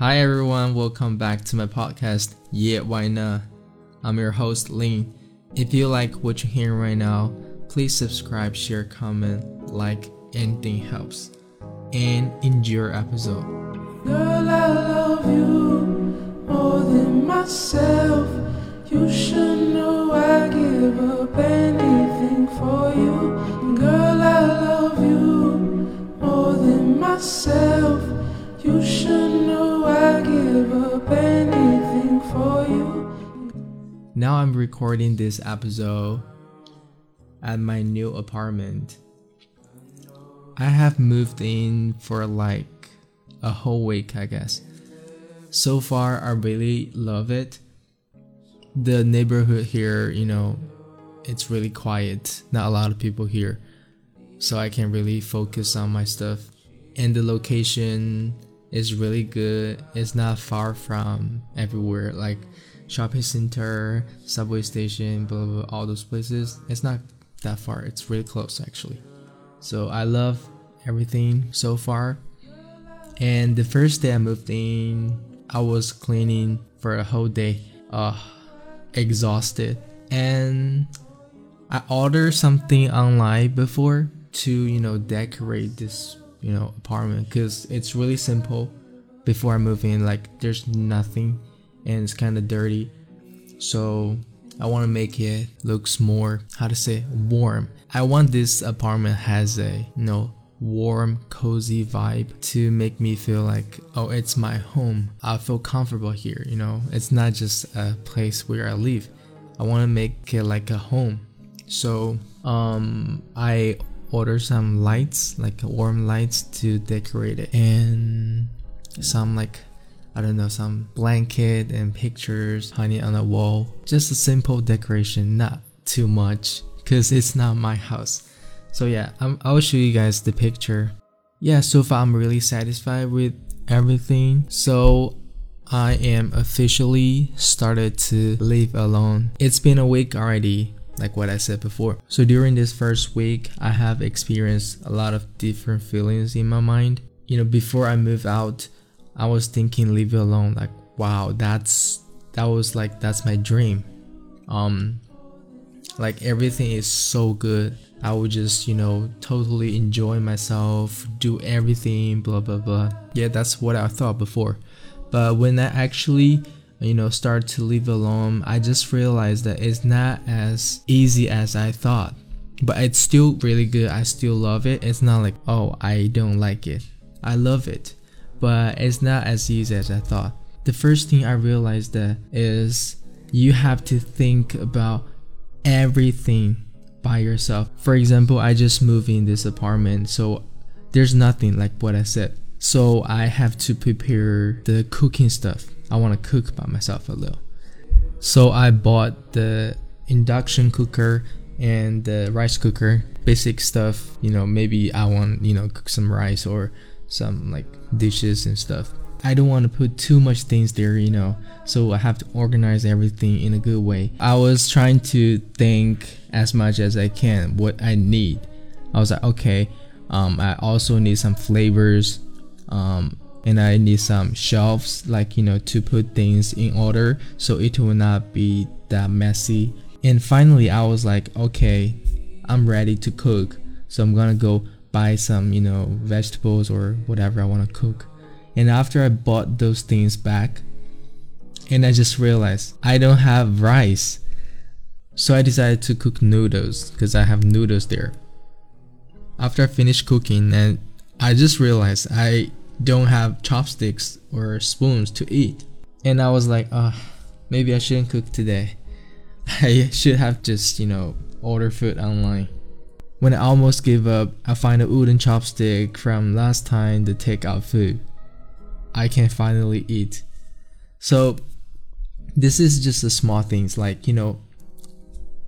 Hi everyone, welcome back to my podcast. Yeah, why not? I'm your host Lin. If you like what you're hearing right now, please subscribe, share, comment, like, anything helps. And enjoy your episode. Girl, I love you more than myself. You should know I give up anything for you. Girl, I love you more than myself. You should know Now I'm recording this episode at my new apartment. I have moved in for like a whole week, I guess. So far, I really love it. The neighborhood here, you know, it's really quiet. Not a lot of people here. So I can really focus on my stuff. And the location is really good. It's not far from everywhere, like shopping center, subway station, blah, blah, blah all those places. It's not that far. It's really close actually. So I love everything so far. And the first day I moved in, I was cleaning for a whole day. Uh, exhausted. And I ordered something online before to, you know, decorate this, you know, apartment because it's really simple before I move in. Like, there's nothing and it's kind of dirty. So, I want to make it looks more, how to say, warm. I want this apartment has a, you know, warm, cozy vibe to make me feel like, oh, it's my home. I feel comfortable here, you know? It's not just a place where I live. I want to make it like a home. So, um, I ordered some lights, like warm lights to decorate it, and some like I don't know, some blanket and pictures hanging on the wall. Just a simple decoration, not too much, because it's not my house. So yeah, I'm, I'll show you guys the picture. Yeah, so far I'm really satisfied with everything. So I am officially started to live alone. It's been a week already, like what I said before. So during this first week, I have experienced a lot of different feelings in my mind. You know, before I move out, I was thinking leave it alone. Like, wow, that's that was like that's my dream. Um, like everything is so good. I would just, you know, totally enjoy myself, do everything, blah blah blah. Yeah, that's what I thought before. But when I actually, you know, start to live alone, I just realized that it's not as easy as I thought. But it's still really good. I still love it. It's not like, oh, I don't like it. I love it. But it's not as easy as I thought. The first thing I realized that is you have to think about everything by yourself. For example, I just moved in this apartment, so there's nothing like what I said. So I have to prepare the cooking stuff. I want to cook by myself a little. So I bought the induction cooker and the rice cooker, basic stuff. You know, maybe I want, you know, cook some rice or some like dishes and stuff. I don't want to put too much things there, you know, so I have to organize everything in a good way. I was trying to think as much as I can what I need. I was like, okay, um, I also need some flavors, um, and I need some shelves, like you know, to put things in order so it will not be that messy. And finally, I was like, okay, I'm ready to cook, so I'm gonna go buy some, you know, vegetables or whatever I want to cook. And after I bought those things back, and I just realized I don't have rice. So I decided to cook noodles because I have noodles there. After I finished cooking, and I just realized I don't have chopsticks or spoons to eat. And I was like, ah, maybe I shouldn't cook today. I should have just, you know, order food online. When I almost gave up, I find a wooden chopstick from last time to take out food. I can finally eat. So this is just the small things like, you know,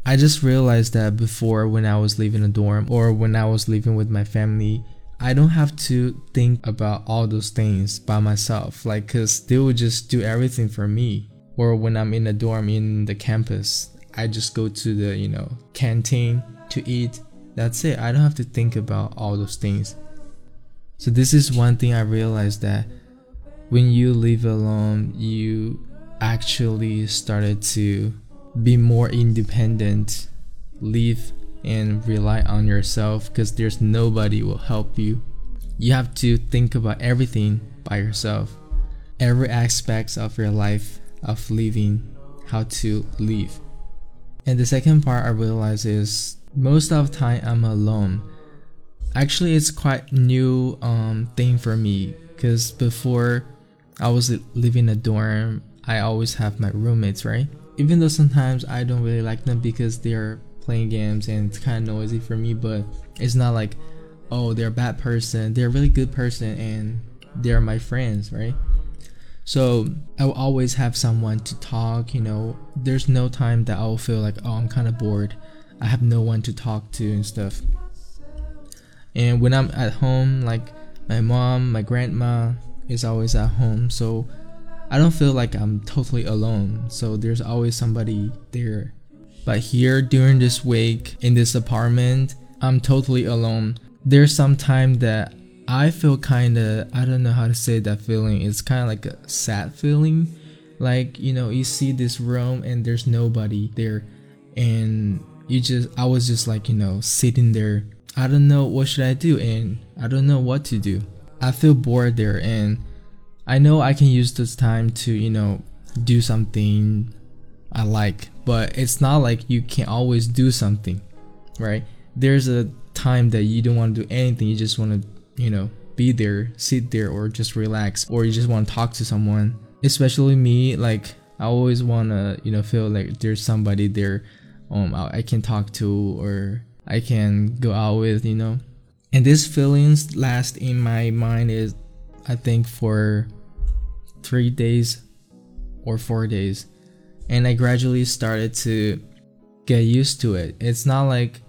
I just realized that before when I was leaving a dorm or when I was living with my family, I don't have to think about all those things by myself, like, cause they would just do everything for me. Or when I'm in a dorm in the campus, I just go to the, you know, canteen to eat that's it. I don't have to think about all those things. So this is one thing I realized that when you live alone, you actually started to be more independent, live and rely on yourself because there's nobody will help you. You have to think about everything by yourself. Every aspects of your life of living, how to live. And the second part I realized is most of the time I'm alone. Actually, it's quite new um, thing for me because before I was living in a dorm, I always have my roommates, right? Even though sometimes I don't really like them because they're playing games and it's kind of noisy for me, but it's not like, oh, they're a bad person. They're a really good person and they're my friends, right? So I will always have someone to talk, you know. There's no time that I'll feel like, oh, I'm kind of bored. I have no one to talk to and stuff. And when I'm at home, like my mom, my grandma is always at home, so I don't feel like I'm totally alone. So there's always somebody there. But here during this week in this apartment, I'm totally alone. There's some time that I feel kind of I don't know how to say that feeling. It's kind of like a sad feeling. Like, you know, you see this room and there's nobody there and you just I was just like, you know, sitting there. I don't know what should I do and I don't know what to do. I feel bored there and I know I can use this time to, you know, do something I like, but it's not like you can always do something, right? There's a time that you don't want to do anything, you just want to you know, be there, sit there, or just relax, or you just want to talk to someone. Especially me, like I always want to, you know, feel like there's somebody there, um, I can talk to or I can go out with, you know. And these feelings last in my mind is, I think, for three days or four days, and I gradually started to get used to it. It's not like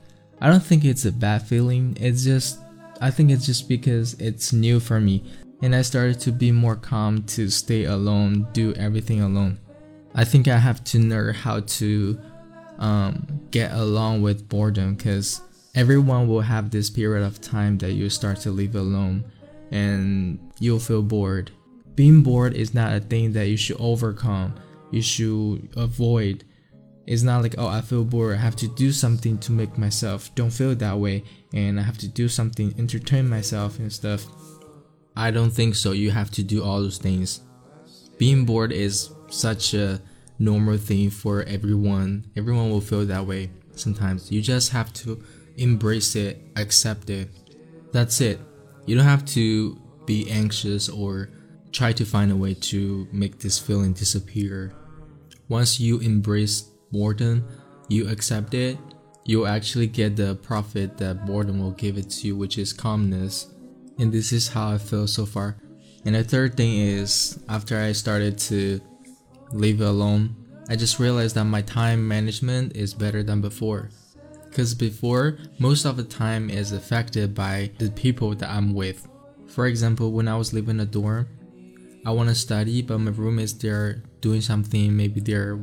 I don't think it's a bad feeling. It's just I think it's just because it's new for me and I started to be more calm to stay alone, do everything alone. I think I have to learn how to um, get along with boredom because everyone will have this period of time that you start to live alone and you'll feel bored. Being bored is not a thing that you should overcome, you should avoid. It's not like, oh, I feel bored, I have to do something to make myself don't feel that way and I have to do something, entertain myself and stuff. I don't think so. You have to do all those things. Being bored is such a normal thing for everyone. Everyone will feel that way sometimes. You just have to embrace it, accept it. That's it. You don't have to be anxious or try to find a way to make this feeling disappear. Once you embrace boredom, you accept it, you'll actually get the profit that boredom will give it to you, which is calmness. And this is how I feel so far. And the third thing is, after I started to live alone, I just realized that my time management is better than before. Because before, most of the time is affected by the people that I'm with. For example, when I was living in a dorm, I want to study, but my roommates they're doing something. Maybe they're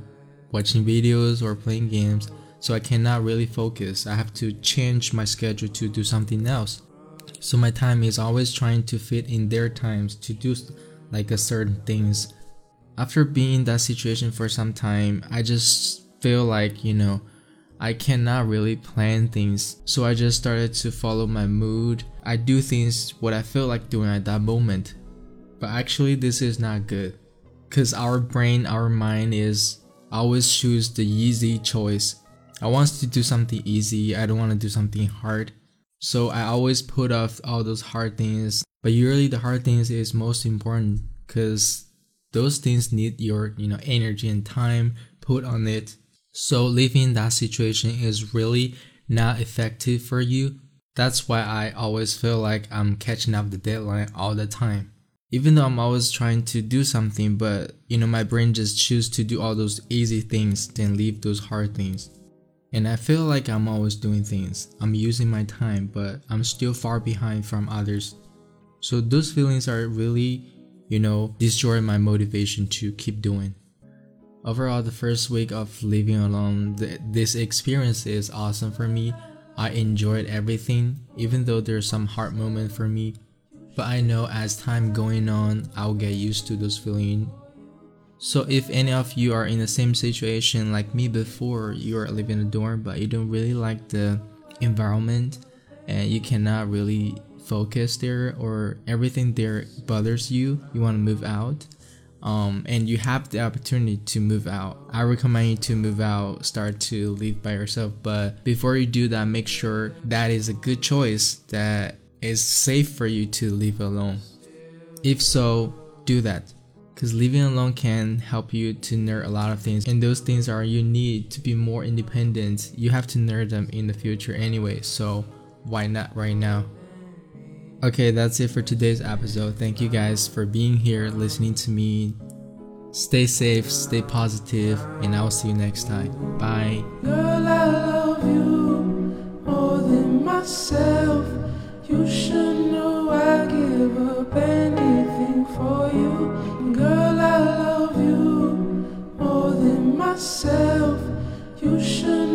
watching videos or playing games so I cannot really focus. I have to change my schedule to do something else. So my time is always trying to fit in their times to do like a certain things. After being in that situation for some time, I just feel like, you know, I cannot really plan things. So I just started to follow my mood. I do things what I feel like doing at that moment. But actually this is not good. Cause our brain, our mind is always choose the easy choice I want to do something easy. I don't want to do something hard. So I always put off all those hard things. But usually the hard things is most important because those things need your, you know, energy and time put on it. So living that situation is really not effective for you. That's why I always feel like I'm catching up the deadline all the time. Even though I'm always trying to do something, but you know, my brain just choose to do all those easy things than leave those hard things. And I feel like I'm always doing things. I'm using my time, but I'm still far behind from others. So those feelings are really, you know, destroy my motivation to keep doing. Overall, the first week of living alone, th- this experience is awesome for me. I enjoyed everything, even though there's some hard moment for me. but I know as time going on, I'll get used to those feelings. So if any of you are in the same situation like me before, you are living in a dorm, but you don't really like the environment and you cannot really focus there or everything there bothers you, you want to move out. Um, and you have the opportunity to move out. I recommend you to move out, start to live by yourself. But before you do that, make sure that is a good choice that is safe for you to live alone. If so, do that. Because living alone can help you to learn a lot of things, and those things are you need to be more independent. You have to learn them in the future anyway, so why not right now? Okay, that's it for today's episode. Thank you guys for being here, listening to me. Stay safe, stay positive, and I'll see you next time. Bye. Girl, I love you more than myself. You should